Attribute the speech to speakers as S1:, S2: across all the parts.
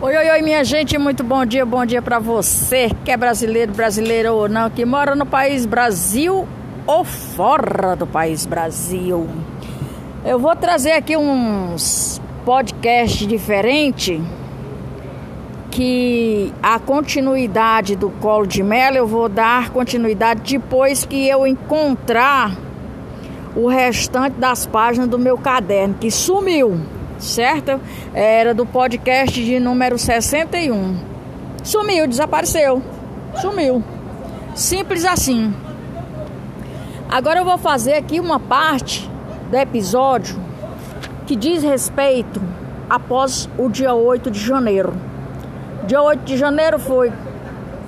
S1: Oi, oi, oi, minha gente, muito bom dia, bom dia para você que é brasileiro, brasileiro ou não, que mora no país Brasil ou fora do país Brasil. Eu vou trazer aqui uns podcasts diferentes que a continuidade do colo de mel eu vou dar continuidade depois que eu encontrar o restante das páginas do meu caderno que sumiu certo? Era do podcast de número 61. Sumiu, desapareceu. Sumiu. Simples assim. Agora eu vou fazer aqui uma parte do episódio que diz respeito após o dia 8 de janeiro. Dia 8 de janeiro foi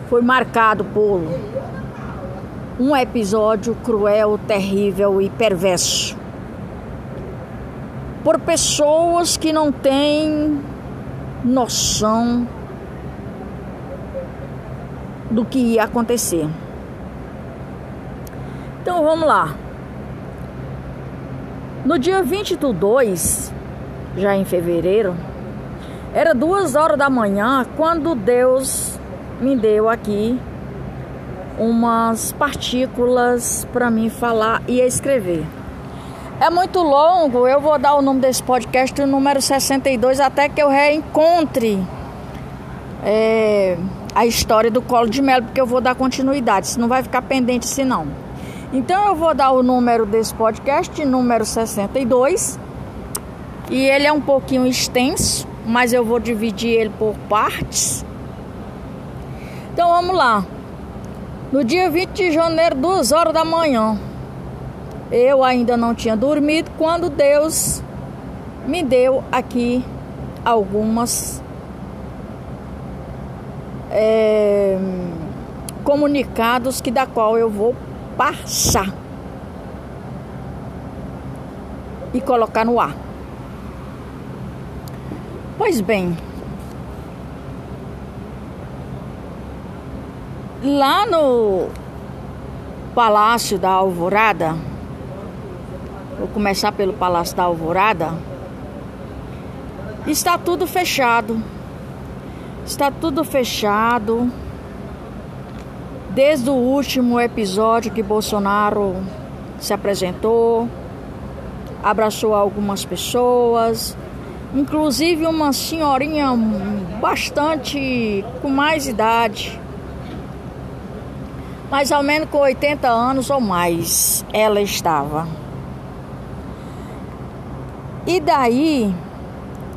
S1: foi marcado por um episódio cruel, terrível e perverso por pessoas que não têm noção do que ia acontecer. Então vamos lá. No dia 20 do 2, já em fevereiro, era duas horas da manhã quando Deus me deu aqui umas partículas para mim falar e escrever. É muito longo, eu vou dar o nome desse podcast, o número 62, até que eu reencontre é, a história do colo de mel, porque eu vou dar continuidade, se não vai ficar pendente assim não. Então eu vou dar o número desse podcast, número 62, e ele é um pouquinho extenso, mas eu vou dividir ele por partes. Então vamos lá. No dia 20 de janeiro, 2 horas da manhã, eu ainda não tinha dormido quando Deus me deu aqui algumas é, comunicados que da qual eu vou passar e colocar no ar. Pois bem, lá no Palácio da Alvorada, Vou começar pelo Palácio da Alvorada. Está tudo fechado. Está tudo fechado. Desde o último episódio que Bolsonaro se apresentou, abraçou algumas pessoas, inclusive uma senhorinha bastante com mais idade, mais ou menos com 80 anos ou mais, ela estava. E daí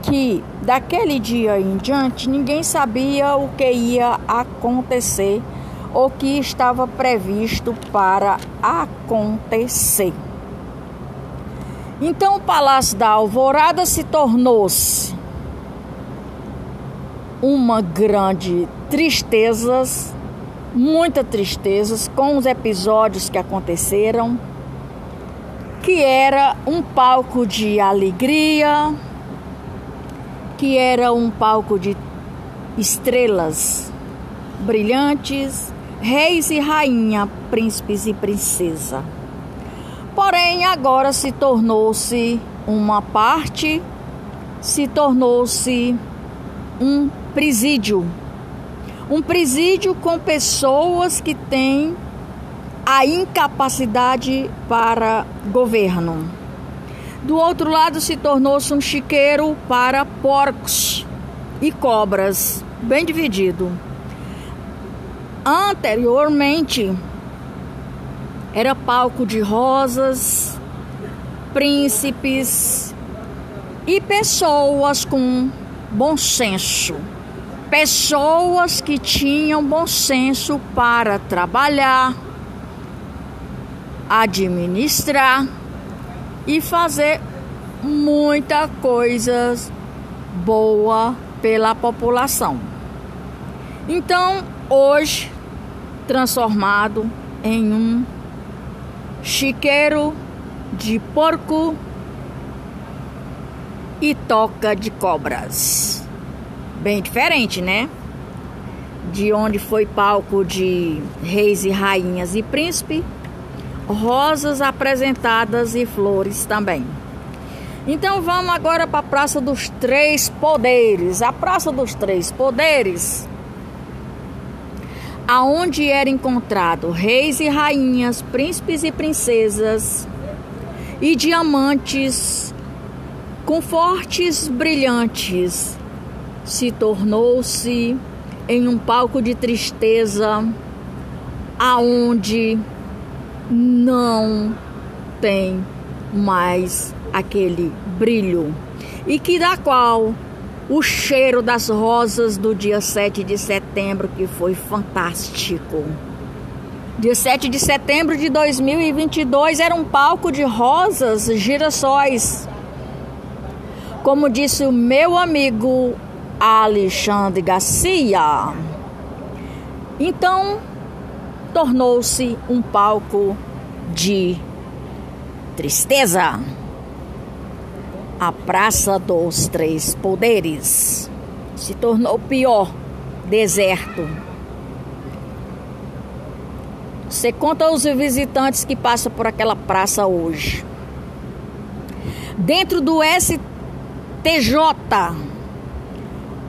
S1: que daquele dia em diante ninguém sabia o que ia acontecer ou que estava previsto para acontecer. Então o Palácio da Alvorada se tornou-se uma grande tristeza, muita tristezas com os episódios que aconteceram que era um palco de alegria, que era um palco de estrelas brilhantes, reis e rainha, príncipes e princesa. Porém, agora se tornou-se uma parte, se tornou-se um presídio. Um presídio com pessoas que têm a incapacidade para governo. Do outro lado, se tornou-se um chiqueiro para porcos e cobras, bem dividido. Anteriormente, era palco de rosas, príncipes e pessoas com bom senso. Pessoas que tinham bom senso para trabalhar, administrar e fazer muita coisa boa pela população. Então, hoje, transformado em um chiqueiro de porco e toca de cobras. Bem diferente, né? De onde foi palco de reis e rainhas e príncipe rosas apresentadas e flores também. Então vamos agora para a Praça dos Três Poderes. A Praça dos Três Poderes, aonde era encontrado reis e rainhas, príncipes e princesas e diamantes com fortes brilhantes, se tornou-se em um palco de tristeza aonde não tem mais aquele brilho e que da qual o cheiro das rosas do dia 7 de setembro que foi fantástico. Dia 7 de setembro de 2022 era um palco de rosas, girassóis. Como disse o meu amigo Alexandre Garcia. Então, tornou-se um palco de tristeza. A Praça dos Três Poderes se tornou pior, deserto. Você conta os visitantes que passam por aquela praça hoje. Dentro do STJ,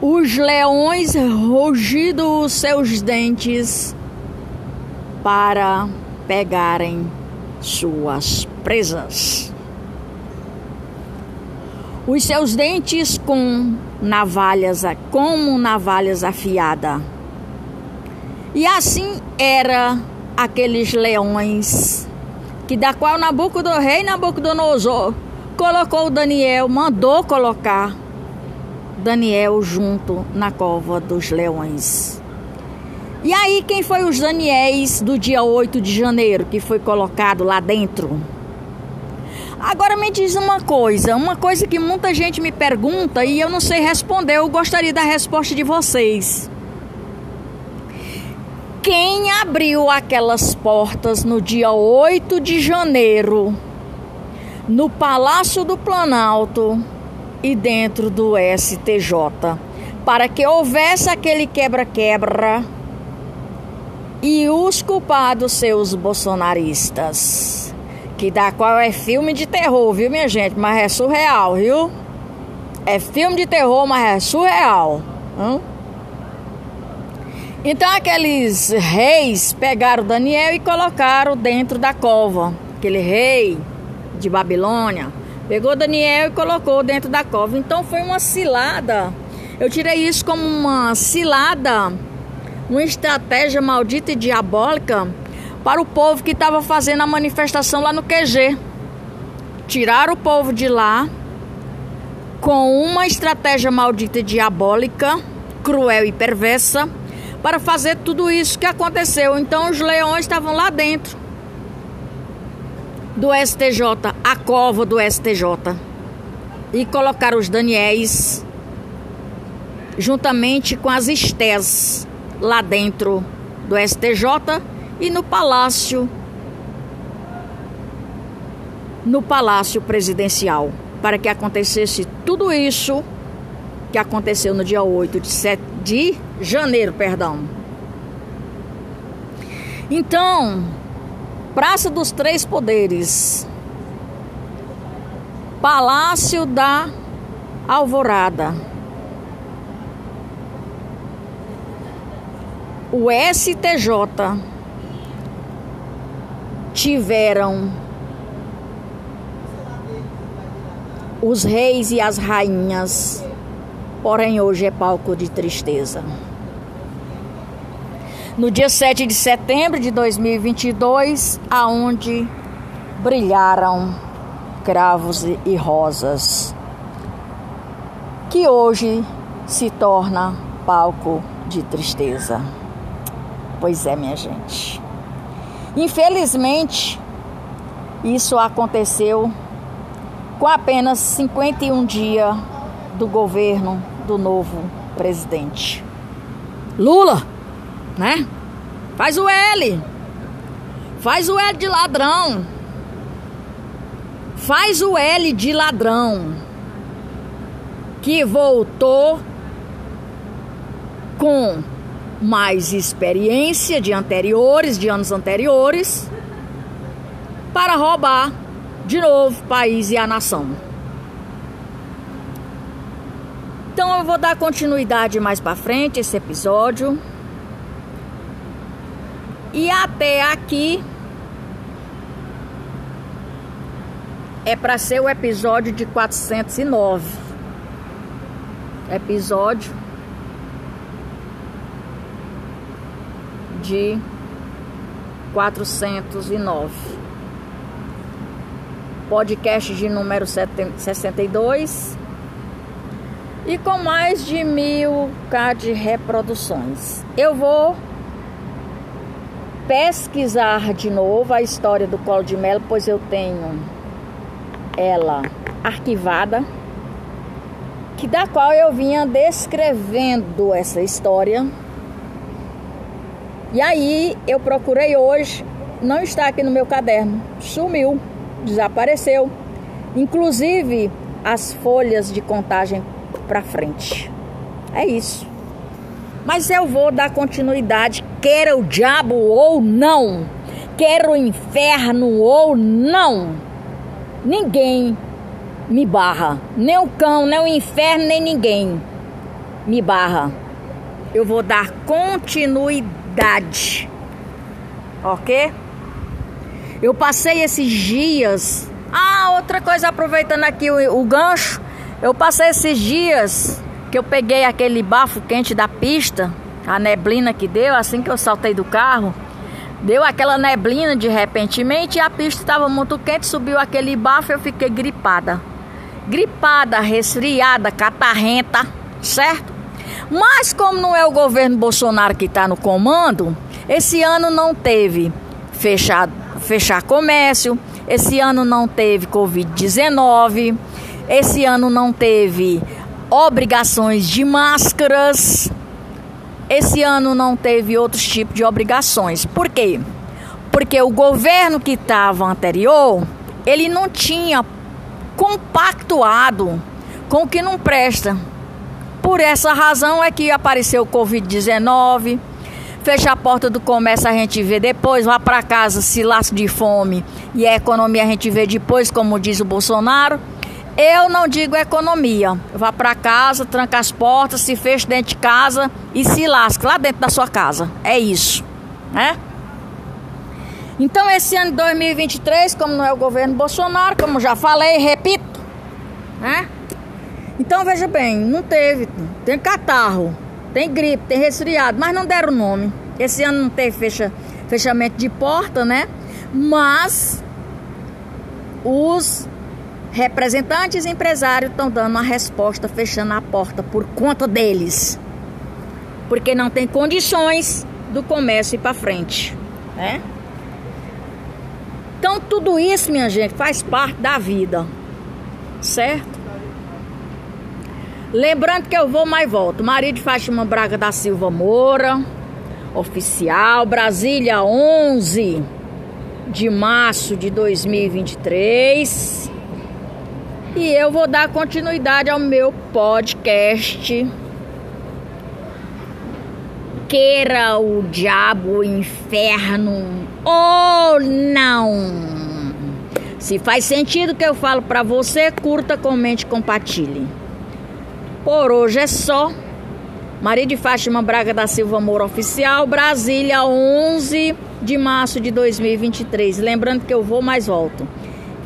S1: os leões rugindo os seus dentes para pegarem suas presas. Os seus dentes com navalhas, como navalhas afiada. E assim era aqueles leões que da qual Nabucodonosor, rei Nabucodonosor colocou Daniel, mandou colocar Daniel junto na cova dos leões. E aí, quem foi os Daniéis do dia 8 de janeiro que foi colocado lá dentro? Agora me diz uma coisa, uma coisa que muita gente me pergunta e eu não sei responder, eu gostaria da resposta de vocês. Quem abriu aquelas portas no dia 8 de janeiro no Palácio do Planalto e dentro do STJ para que houvesse aquele quebra-quebra e os culpados seus bolsonaristas. Que da qual é filme de terror, viu, minha gente? Mas é surreal, viu? É filme de terror, mas é surreal. Então aqueles reis pegaram Daniel e colocaram dentro da cova. Aquele rei de Babilônia pegou Daniel e colocou dentro da cova. Então foi uma cilada. Eu tirei isso como uma cilada uma estratégia maldita e diabólica para o povo que estava fazendo a manifestação lá no QG. Tirar o povo de lá com uma estratégia maldita e diabólica, cruel e perversa, para fazer tudo isso que aconteceu. Então os leões estavam lá dentro do STJ, a cova do STJ, e colocaram os Daniéis juntamente com as estés lá dentro do STJ e no Palácio no Palácio Presidencial, para que acontecesse tudo isso que aconteceu no dia 8 de, set... de janeiro, perdão. Então, Praça dos Três Poderes, Palácio da Alvorada. O STJ tiveram os reis e as rainhas, porém hoje é palco de tristeza. No dia 7 de setembro de 2022, aonde brilharam cravos e rosas, que hoje se torna palco de tristeza. Pois é, minha gente. Infelizmente, isso aconteceu com apenas 51 dias do governo do novo presidente. Lula, né? Faz o L. Faz o L de ladrão. Faz o L de ladrão. Que voltou com mais experiência de anteriores, de anos anteriores, para roubar de novo o país e a nação. Então eu vou dar continuidade mais para frente esse episódio. E até aqui é para ser o episódio de 409. Episódio de 409. Podcast de número 62 e com mais de mil K de reproduções. Eu vou pesquisar de novo a história do colo de mel, pois eu tenho ela arquivada, que da qual eu vinha descrevendo essa história. E aí eu procurei hoje, não está aqui no meu caderno, sumiu, desapareceu. Inclusive as folhas de contagem para frente. É isso. Mas eu vou dar continuidade, queira o diabo ou não, queira o inferno ou não. Ninguém me barra, nem o cão, nem o inferno, nem ninguém me barra. Eu vou dar continuidade. OK? Eu passei esses dias. Ah, outra coisa aproveitando aqui o, o gancho, eu passei esses dias que eu peguei aquele bafo quente da pista, a neblina que deu assim que eu saltei do carro. Deu aquela neblina de repentemente e a pista estava muito quente, subiu aquele bafo eu fiquei gripada. Gripada, resfriada, catarrenta, certo? Mas como não é o governo Bolsonaro que está no comando, esse ano não teve fechar, fechar comércio, esse ano não teve Covid-19. Esse ano não teve obrigações de máscaras. Esse ano não teve outros tipos de obrigações. Por quê? Porque o governo que estava anterior, ele não tinha compactuado com o que não presta. Por essa razão é que apareceu o Covid-19. Fecha a porta do comércio, a gente vê depois, vá para casa, se lasca de fome e a economia a gente vê depois, como diz o Bolsonaro. Eu não digo economia. Vá para casa, tranca as portas, se fecha dentro de casa e se lasca lá dentro da sua casa. É isso, né? Então esse ano de 2023, como não é o governo Bolsonaro, como já falei, repito, né? Então veja bem, não teve, tem catarro, tem gripe, tem resfriado, mas não deram nome. Esse ano não teve fecha, fechamento de porta, né? Mas os Representantes empresários estão dando uma resposta fechando a porta por conta deles. Porque não tem condições do comércio ir para frente, né? Então tudo isso, minha gente, faz parte da vida. Certo? Lembrando que eu vou mais volto. Maria de Fátima Braga da Silva Moura, oficial, Brasília 11 de março de 2023. E eu vou dar continuidade ao meu podcast. Queira o diabo, o inferno ou não. Se faz sentido o que eu falo para você, curta, comente, compartilhe. Por hoje é só. Maria de Fátima Braga da Silva Moura Oficial, Brasília, 11 de março de 2023. Lembrando que eu vou mais volto.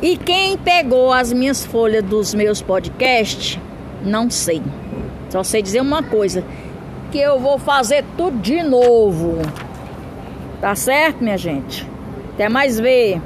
S1: E quem pegou as minhas folhas dos meus podcasts, não sei. Só sei dizer uma coisa: que eu vou fazer tudo de novo. Tá certo, minha gente? Até mais ver.